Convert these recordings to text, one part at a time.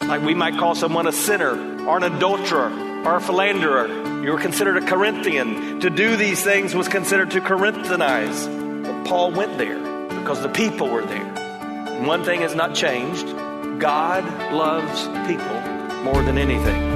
Like we might call someone a sinner or an adulterer or a philanderer. You were considered a Corinthian. To do these things was considered to Corinthianize. But Paul went there because the people were there. And one thing has not changed God loves people more than anything.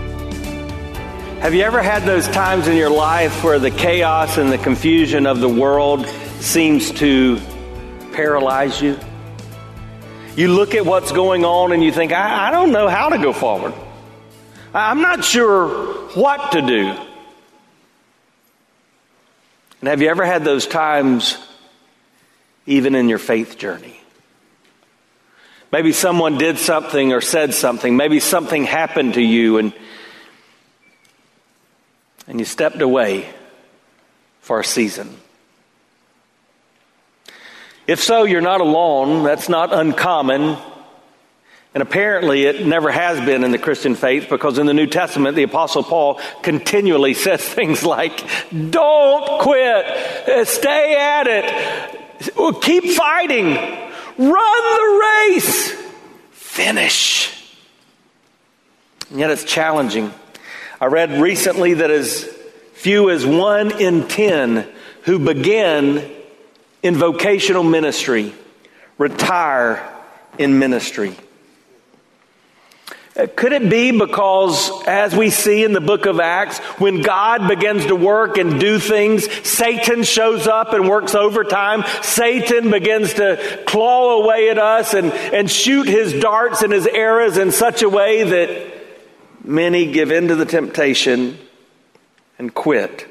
Have you ever had those times in your life where the chaos and the confusion of the world seems to paralyze you? You look at what's going on and you think, I, I don't know how to go forward. I'm not sure what to do. And have you ever had those times even in your faith journey? Maybe someone did something or said something. Maybe something happened to you and, and you stepped away for a season. If so, you're not alone. That's not uncommon. And apparently, it never has been in the Christian faith because in the New Testament, the Apostle Paul continually says things like, Don't quit, stay at it, keep fighting, run the race, finish. And yet, it's challenging. I read recently that as few as one in ten who begin in vocational ministry retire in ministry. Uh, Could it be because, as we see in the book of Acts, when God begins to work and do things, Satan shows up and works overtime. Satan begins to claw away at us and, and shoot his darts and his arrows in such a way that many give in to the temptation and quit.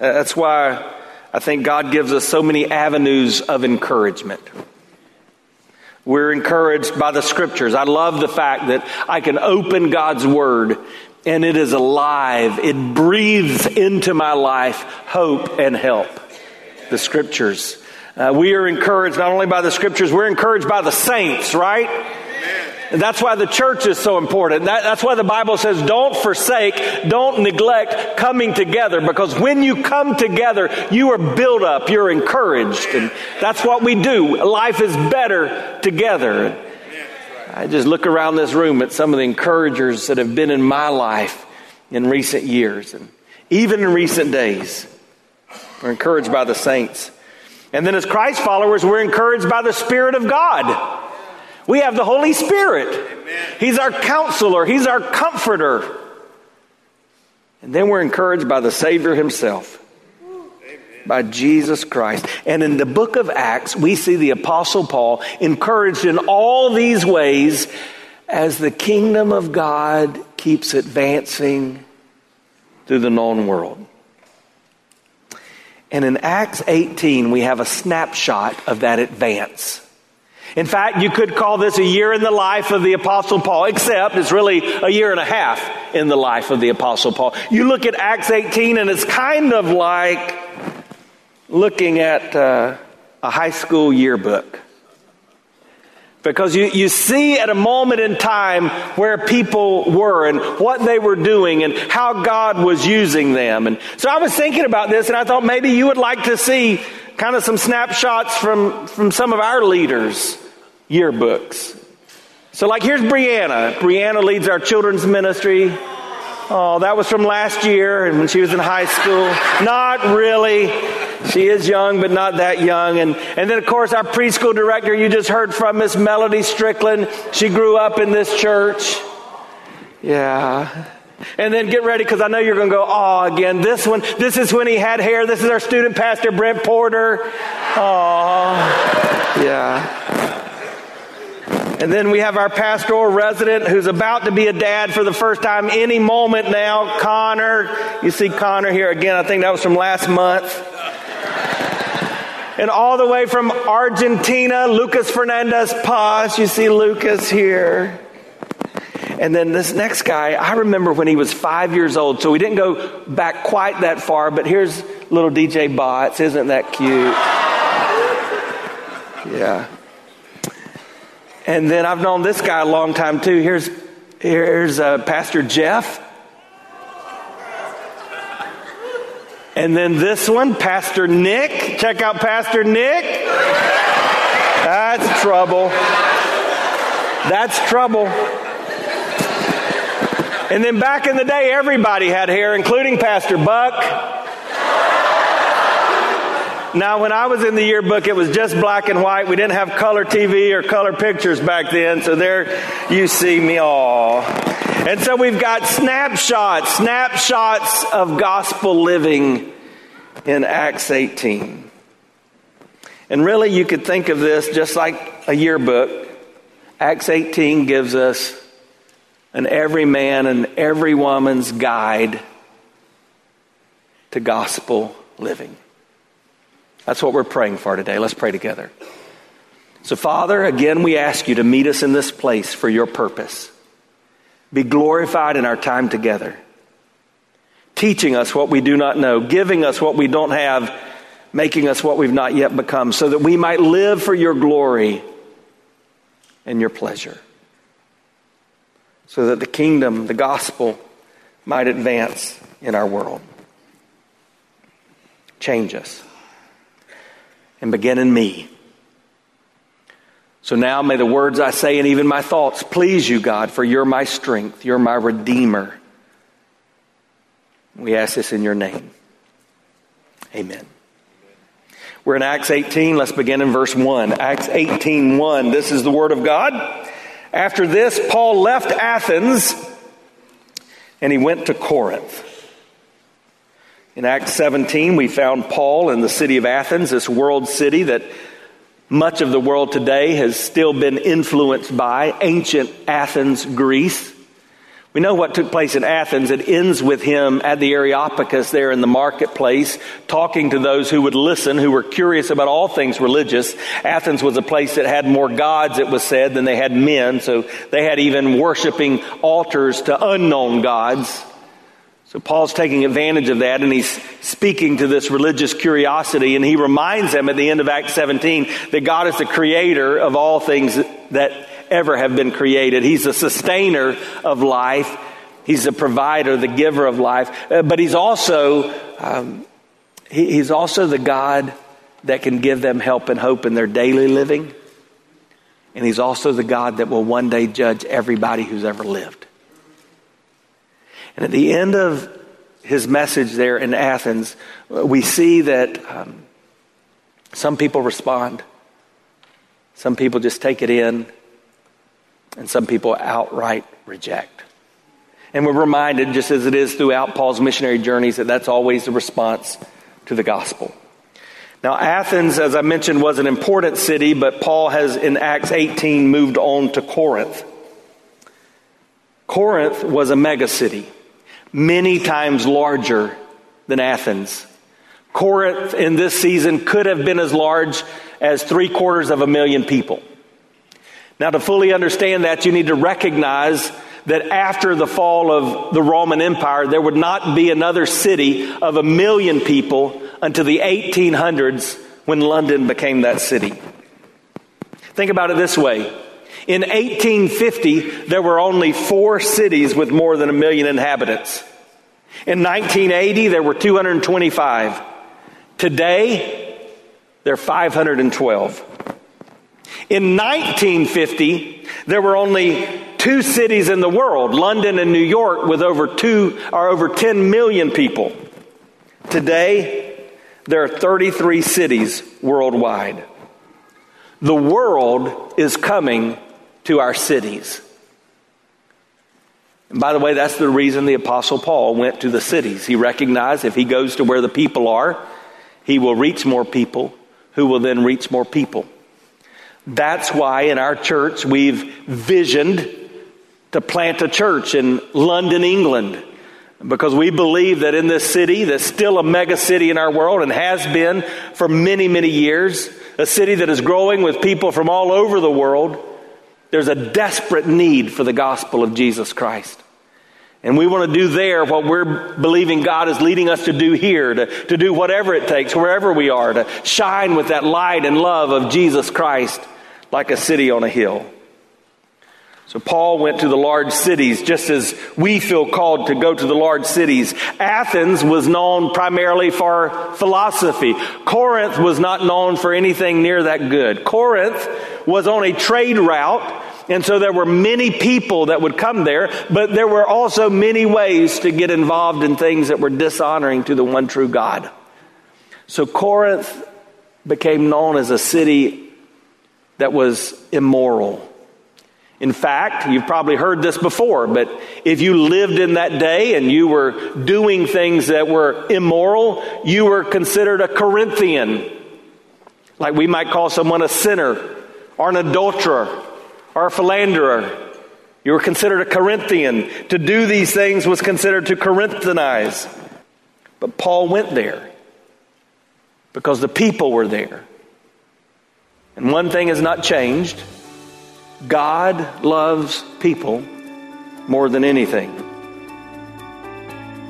Uh, That's why I think God gives us so many avenues of encouragement. We're encouraged by the scriptures. I love the fact that I can open God's word and it is alive. It breathes into my life hope and help. The scriptures. Uh, we are encouraged not only by the scriptures, we're encouraged by the saints, right? And that's why the church is so important. That, that's why the Bible says don't forsake, don't neglect coming together because when you come together, you are built up, you're encouraged. And that's what we do. Life is better together. I just look around this room at some of the encouragers that have been in my life in recent years and even in recent days. We're encouraged by the saints. And then as Christ followers, we're encouraged by the Spirit of God. We have the Holy Spirit. He's our counselor, He's our comforter. And then we're encouraged by the Savior Himself, by Jesus Christ. And in the book of Acts, we see the Apostle Paul encouraged in all these ways as the kingdom of God keeps advancing through the known world. And in Acts 18, we have a snapshot of that advance. In fact, you could call this a year in the life of the Apostle Paul, except it's really a year and a half in the life of the Apostle Paul. You look at Acts 18, and it's kind of like looking at uh, a high school yearbook. Because you, you see at a moment in time where people were and what they were doing and how God was using them. And so I was thinking about this and I thought maybe you would like to see kind of some snapshots from, from some of our leaders' yearbooks. So, like, here's Brianna. Brianna leads our children's ministry. Oh, that was from last year and when she was in high school. Not really. She is young, but not that young. And, and then, of course, our preschool director you just heard from, Miss Melody Strickland. She grew up in this church. Yeah. And then get ready because I know you're going to go, oh, again, this one, this is when he had hair. This is our student pastor, Brent Porter. Oh, yeah. And then we have our pastoral resident who's about to be a dad for the first time any moment now, Connor. You see Connor here again. I think that was from last month. And all the way from Argentina, Lucas Fernandez Paz. You see Lucas here. And then this next guy, I remember when he was five years old. So we didn't go back quite that far, but here's little DJ Bots. Isn't that cute? Yeah. And then I've known this guy a long time too. Here's, here's uh, Pastor Jeff. And then this one, Pastor Nick. Check out Pastor Nick. That's trouble. That's trouble. And then back in the day, everybody had hair, including Pastor Buck. Now, when I was in the yearbook, it was just black and white. We didn't have color TV or color pictures back then. So there you see me all. And so we've got snapshots, snapshots of gospel living in Acts 18. And really, you could think of this just like a yearbook. Acts 18 gives us an every man and every woman's guide to gospel living. That's what we're praying for today. Let's pray together. So, Father, again, we ask you to meet us in this place for your purpose. Be glorified in our time together, teaching us what we do not know, giving us what we don't have, making us what we've not yet become, so that we might live for your glory and your pleasure so that the kingdom, the gospel, might advance in our world. Change us and begin in me. So now may the words I say and even my thoughts please you, God, for you're my strength, you're my redeemer. We ask this in your name. Amen. We're in Acts 18. Let's begin in verse 1. Acts 18 1. This is the word of God. After this, Paul left Athens and he went to Corinth. In Acts 17, we found Paul in the city of Athens, this world city that much of the world today has still been influenced by ancient Athens, Greece. We know what took place in Athens. It ends with him at the Areopagus there in the marketplace, talking to those who would listen, who were curious about all things religious. Athens was a place that had more gods, it was said, than they had men, so they had even worshiping altars to unknown gods. So Paul's taking advantage of that and he's speaking to this religious curiosity and he reminds them at the end of Acts 17 that God is the creator of all things that ever have been created. He's the sustainer of life. He's the provider, the giver of life. Uh, but he's also, um, he, he's also the God that can give them help and hope in their daily living. And he's also the God that will one day judge everybody who's ever lived. And at the end of his message there in Athens, we see that um, some people respond. Some people just take it in and some people outright reject. And we're reminded, just as it is throughout Paul's missionary journeys, that that's always the response to the gospel. Now, Athens, as I mentioned, was an important city, but Paul has in Acts 18 moved on to Corinth. Corinth was a megacity, many times larger than Athens. Corinth in this season could have been as large as three quarters of a million people. Now, to fully understand that, you need to recognize that after the fall of the Roman Empire, there would not be another city of a million people until the 1800s when London became that city. Think about it this way. In 1850, there were only four cities with more than a million inhabitants. In 1980, there were 225. Today, there are 512. In 1950, there were only two cities in the world, London and New York, with over two or over 10 million people. Today, there are 33 cities worldwide. The world is coming to our cities. And by the way, that's the reason the Apostle Paul went to the cities. He recognized if he goes to where the people are, he will reach more people who will then reach more people. That's why in our church we've visioned to plant a church in London, England. Because we believe that in this city, that's still a mega city in our world and has been for many, many years, a city that is growing with people from all over the world, there's a desperate need for the gospel of Jesus Christ. And we want to do there what we're believing God is leading us to do here, to, to do whatever it takes, wherever we are, to shine with that light and love of Jesus Christ like a city on a hill. So Paul went to the large cities just as we feel called to go to the large cities. Athens was known primarily for philosophy. Corinth was not known for anything near that good. Corinth was on a trade route and so there were many people that would come there, but there were also many ways to get involved in things that were dishonoring to the one true God. So Corinth became known as a city that was immoral. In fact, you've probably heard this before, but if you lived in that day and you were doing things that were immoral, you were considered a Corinthian. Like we might call someone a sinner or an adulterer or a philanderer. You were considered a Corinthian. To do these things was considered to Corinthianize. But Paul went there because the people were there. And one thing has not changed God loves people more than anything.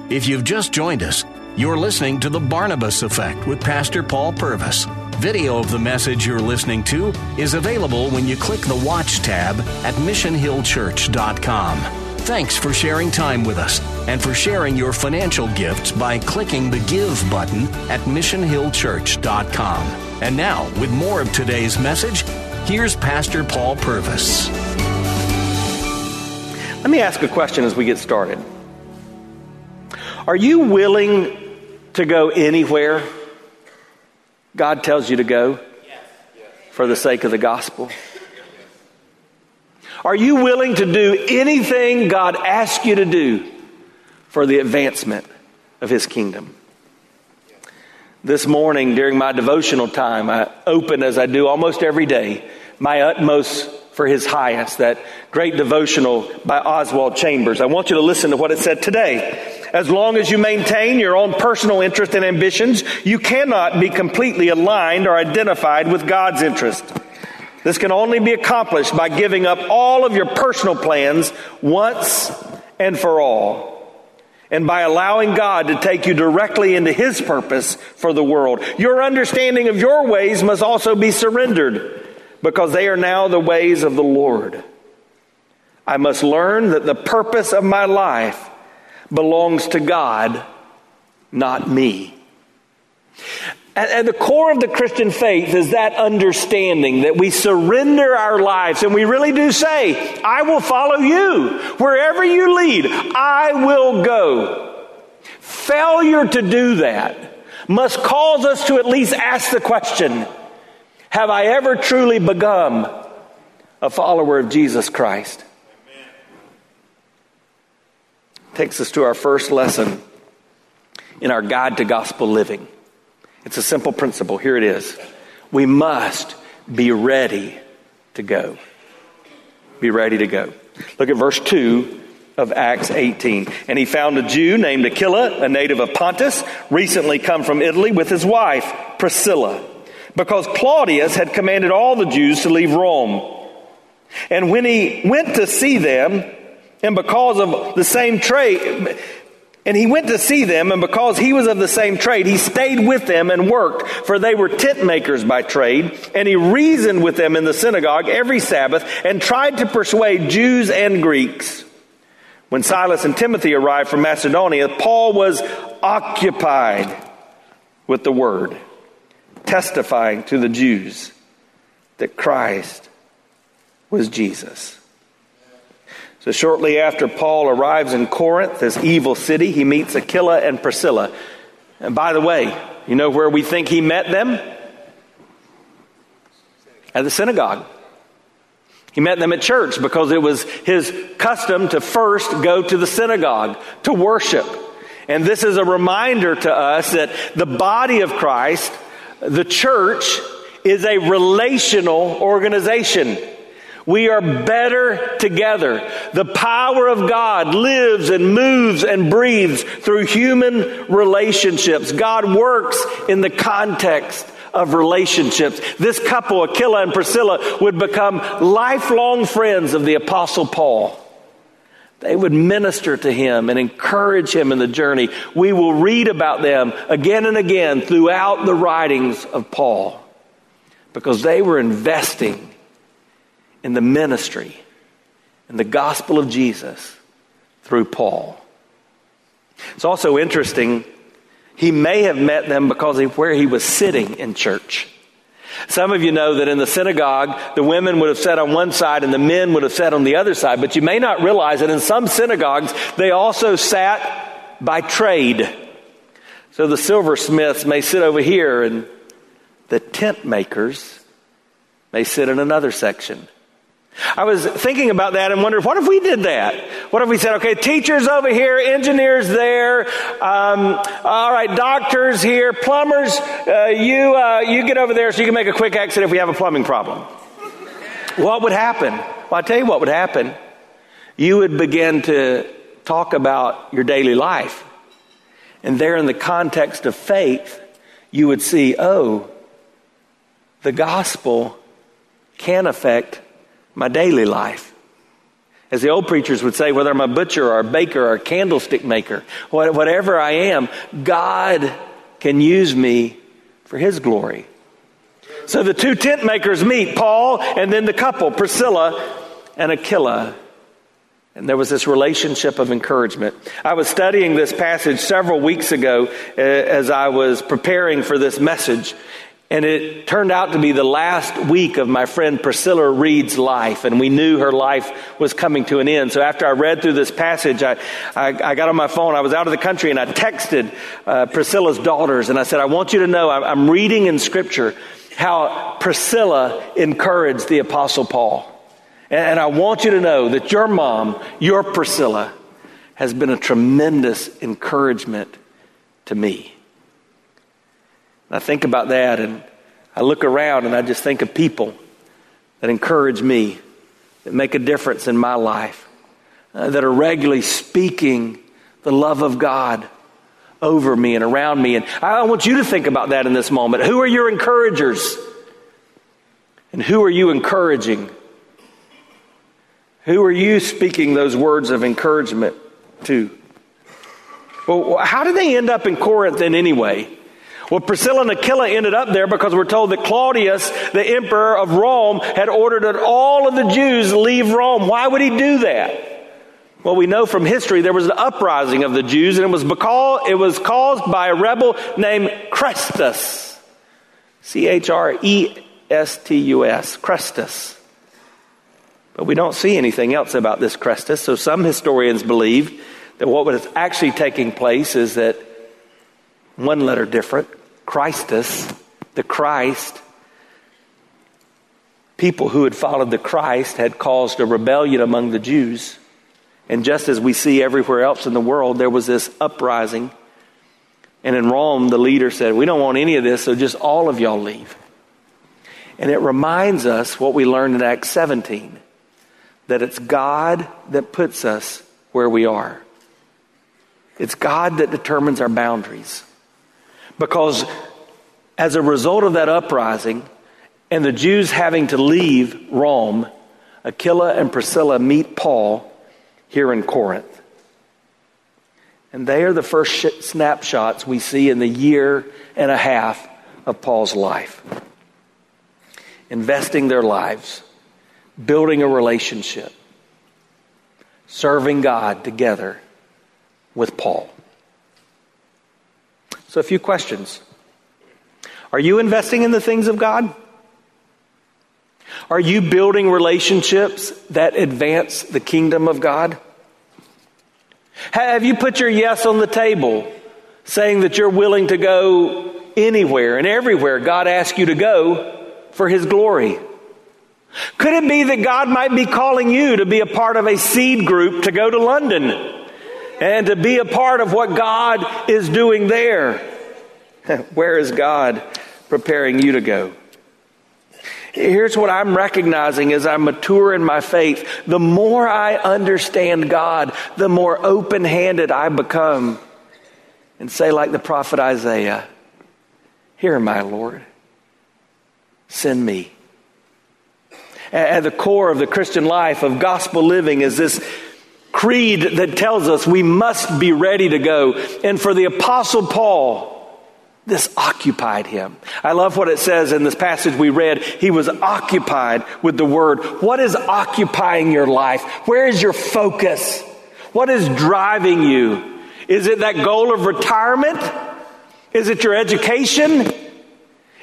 If you've just joined us, you're listening to The Barnabas Effect with Pastor Paul Purvis. Video of the message you're listening to is available when you click the Watch tab at missionhillchurch.com. Thanks for sharing time with us and for sharing your financial gifts by clicking the Give button at missionhillchurch.com. And now, with more of today's message, here's Pastor Paul Purvis. Let me ask a question as we get started. Are you willing to go anywhere God tells you to go for the sake of the gospel? Are you willing to do anything God asks you to do for the advancement of His kingdom? This morning, during my devotional time, I opened, as I do almost every day, my utmost for His highest, that great devotional by Oswald Chambers. I want you to listen to what it said today. As long as you maintain your own personal interest and ambitions, you cannot be completely aligned or identified with God's interest. This can only be accomplished by giving up all of your personal plans once and for all. And by allowing God to take you directly into His purpose for the world. Your understanding of your ways must also be surrendered because they are now the ways of the Lord. I must learn that the purpose of my life belongs to God, not me. At, the core of the Christian faith is that understanding that we surrender our lives and we really do say, I will follow you. Wherever you lead, I will go. Failure to do that must cause us to at least ask the question Have I ever truly become a follower of Jesus Christ? takes us to our first lesson in our guide to gospel living. It's a simple principle. Here it is. We must be ready to go. Be ready to go. Look at verse 2 of Acts 18. And he found a Jew named Aquila, a native of Pontus, recently come from Italy with his wife, Priscilla, because Claudius had commanded all the Jews to leave Rome. And when he went to see them, and because of the same trade, and he went to see them, and because he was of the same trade, he stayed with them and worked, for they were tent makers by trade. And he reasoned with them in the synagogue every Sabbath and tried to persuade Jews and Greeks. When Silas and Timothy arrived from Macedonia, Paul was occupied with the word, testifying to the Jews that Christ was Jesus. So, shortly after Paul arrives in Corinth, this evil city, he meets Aquila and Priscilla. And by the way, you know where we think he met them? At the synagogue. He met them at church because it was his custom to first go to the synagogue to worship. And this is a reminder to us that the body of Christ, the church, is a relational organization. We are better together. The power of God lives and moves and breathes through human relationships. God works in the context of relationships. This couple, Aquila and Priscilla, would become lifelong friends of the Apostle Paul. They would minister to him and encourage him in the journey. We will read about them again and again throughout the writings of Paul because they were investing in the ministry and the gospel of Jesus through Paul. It's also interesting, he may have met them because of where he was sitting in church. Some of you know that in the synagogue, the women would have sat on one side and the men would have sat on the other side, but you may not realize that in some synagogues, they also sat by trade. So the silversmiths may sit over here and the tent makers may sit in another section. I was thinking about that and wondered, what if we did that? What if we said, okay, teachers over here, engineers there, um, all right, doctors here, plumbers, uh, you, uh, you get over there so you can make a quick exit if we have a plumbing problem. What would happen? Well, I'll tell you what would happen. You would begin to talk about your daily life. And there, in the context of faith, you would see, oh, the gospel can affect my daily life. As the old preachers would say, whether I'm a butcher or a baker or a candlestick maker, whatever I am, God can use me for His glory. So the two tent makers meet, Paul and then the couple, Priscilla and Aquila. And there was this relationship of encouragement. I was studying this passage several weeks ago uh, as I was preparing for this message. And it turned out to be the last week of my friend Priscilla Reed's life, and we knew her life was coming to an end. So after I read through this passage, I, I, I got on my phone. I was out of the country, and I texted uh, Priscilla's daughters, and I said, I want you to know I'm reading in Scripture how Priscilla encouraged the Apostle Paul. And I want you to know that your mom, your Priscilla, has been a tremendous encouragement to me. I think about that and I look around and I just think of people that encourage me, that make a difference in my life, uh, that are regularly speaking the love of God over me and around me. And I want you to think about that in this moment. Who are your encouragers? And who are you encouraging? Who are you speaking those words of encouragement to? Well, how did they end up in Corinth then anyway? Well, Priscilla and Aquila ended up there because we're told that Claudius, the emperor of Rome, had ordered that all of the Jews leave Rome. Why would he do that? Well, we know from history there was an uprising of the Jews, and it was because it was caused by a rebel named Chrestus. C H R E S T U S. Chrestus. But we don't see anything else about this Chrestus, so some historians believe that what was actually taking place is that one letter different, Christus, the Christ, people who had followed the Christ had caused a rebellion among the Jews. And just as we see everywhere else in the world, there was this uprising. And in Rome, the leader said, We don't want any of this, so just all of y'all leave. And it reminds us what we learned in Acts 17 that it's God that puts us where we are. It's God that determines our boundaries. Because as a result of that uprising and the Jews having to leave Rome, Aquila and Priscilla meet Paul here in Corinth. And they are the first sh- snapshots we see in the year and a half of Paul's life. Investing their lives, building a relationship, serving God together with Paul. So, a few questions. Are you investing in the things of God? Are you building relationships that advance the kingdom of God? Have you put your yes on the table, saying that you're willing to go anywhere and everywhere God asks you to go for His glory? Could it be that God might be calling you to be a part of a seed group to go to London and to be a part of what God is doing there? Where is God preparing you to go? Here's what I'm recognizing as I mature in my faith. The more I understand God, the more open handed I become. And say, like the prophet Isaiah, Here, my Lord, send me. At the core of the Christian life, of gospel living, is this creed that tells us we must be ready to go. And for the Apostle Paul, this occupied him. I love what it says in this passage we read. He was occupied with the word. What is occupying your life? Where is your focus? What is driving you? Is it that goal of retirement? Is it your education?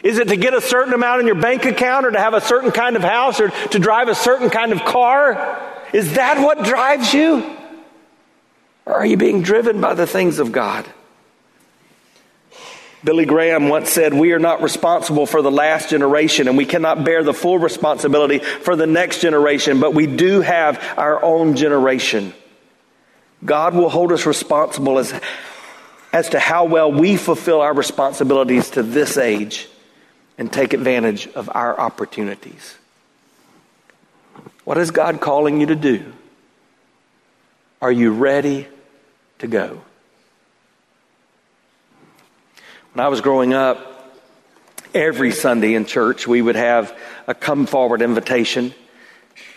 Is it to get a certain amount in your bank account or to have a certain kind of house or to drive a certain kind of car? Is that what drives you? Or are you being driven by the things of God? Billy Graham once said, We are not responsible for the last generation and we cannot bear the full responsibility for the next generation, but we do have our own generation. God will hold us responsible as, as to how well we fulfill our responsibilities to this age and take advantage of our opportunities. What is God calling you to do? Are you ready to go? When I was growing up, every Sunday in church, we would have a come forward invitation.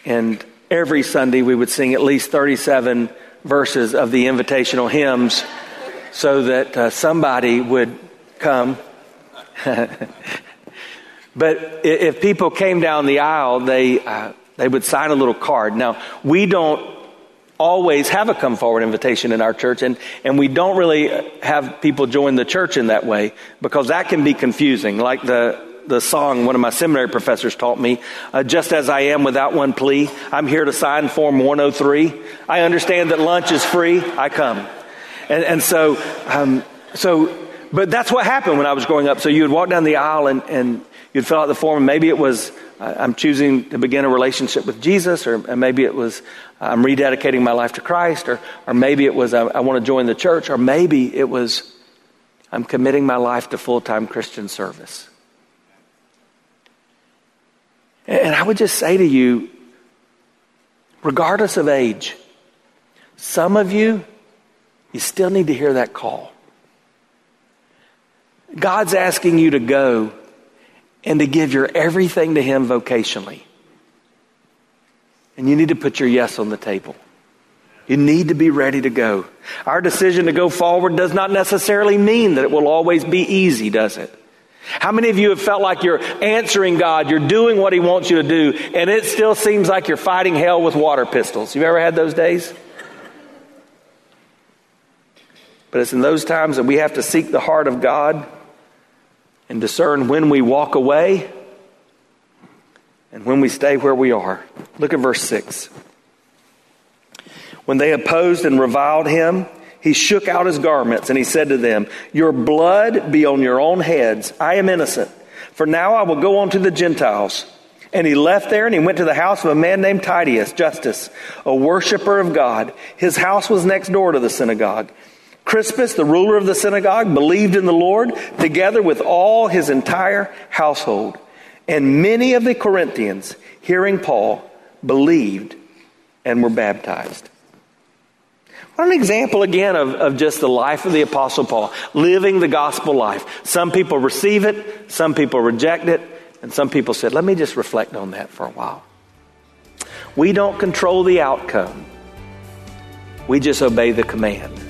And every Sunday, we would sing at least 37 verses of the invitational hymns so that uh, somebody would come. but if people came down the aisle, they, uh, they would sign a little card. Now, we don't always have a come forward invitation in our church, and, and we don't really have people join the church in that way because that can be confusing. Like the, the song one of my seminary professors taught me, uh, just as I am without one plea, I'm here to sign Form 103. I understand that lunch is free, I come. And, and so, um, so, but that's what happened when I was growing up. So you would walk down the aisle and, and you'd fill out the form, and maybe it was I'm choosing to begin a relationship with Jesus, or maybe it was I'm rededicating my life to Christ, or, or maybe it was I, I want to join the church, or maybe it was I'm committing my life to full time Christian service. And I would just say to you, regardless of age, some of you, you still need to hear that call. God's asking you to go and to give your everything to Him vocationally. And you need to put your yes on the table. You need to be ready to go. Our decision to go forward does not necessarily mean that it will always be easy, does it? How many of you have felt like you're answering God, you're doing what He wants you to do, and it still seems like you're fighting hell with water pistols? You ever had those days? But it's in those times that we have to seek the heart of God and discern when we walk away and when we stay where we are. Look at verse 6. When they opposed and reviled him, he shook out his garments and he said to them, Your blood be on your own heads. I am innocent. For now I will go on to the Gentiles. And he left there and he went to the house of a man named Titius, Justus, a worshiper of God. His house was next door to the synagogue. Crispus, the ruler of the synagogue, believed in the Lord together with all his entire household. And many of the Corinthians, hearing Paul, believed and were baptized. What an example again of, of just the life of the Apostle Paul, living the gospel life. Some people receive it, some people reject it, and some people said, let me just reflect on that for a while. We don't control the outcome, we just obey the command.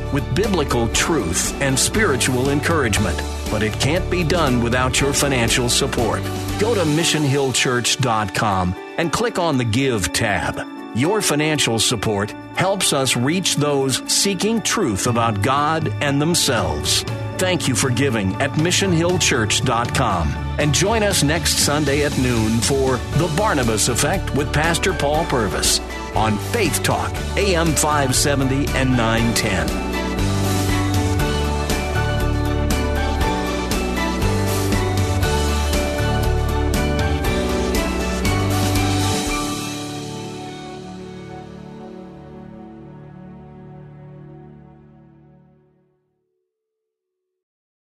with biblical truth and spiritual encouragement, but it can't be done without your financial support. Go to missionhillchurch.com and click on the Give tab. Your financial support helps us reach those seeking truth about God and themselves. Thank you for giving at missionhillchurch.com. And join us next Sunday at noon for The Barnabas Effect with Pastor Paul Purvis on Faith Talk, AM 570 and 910.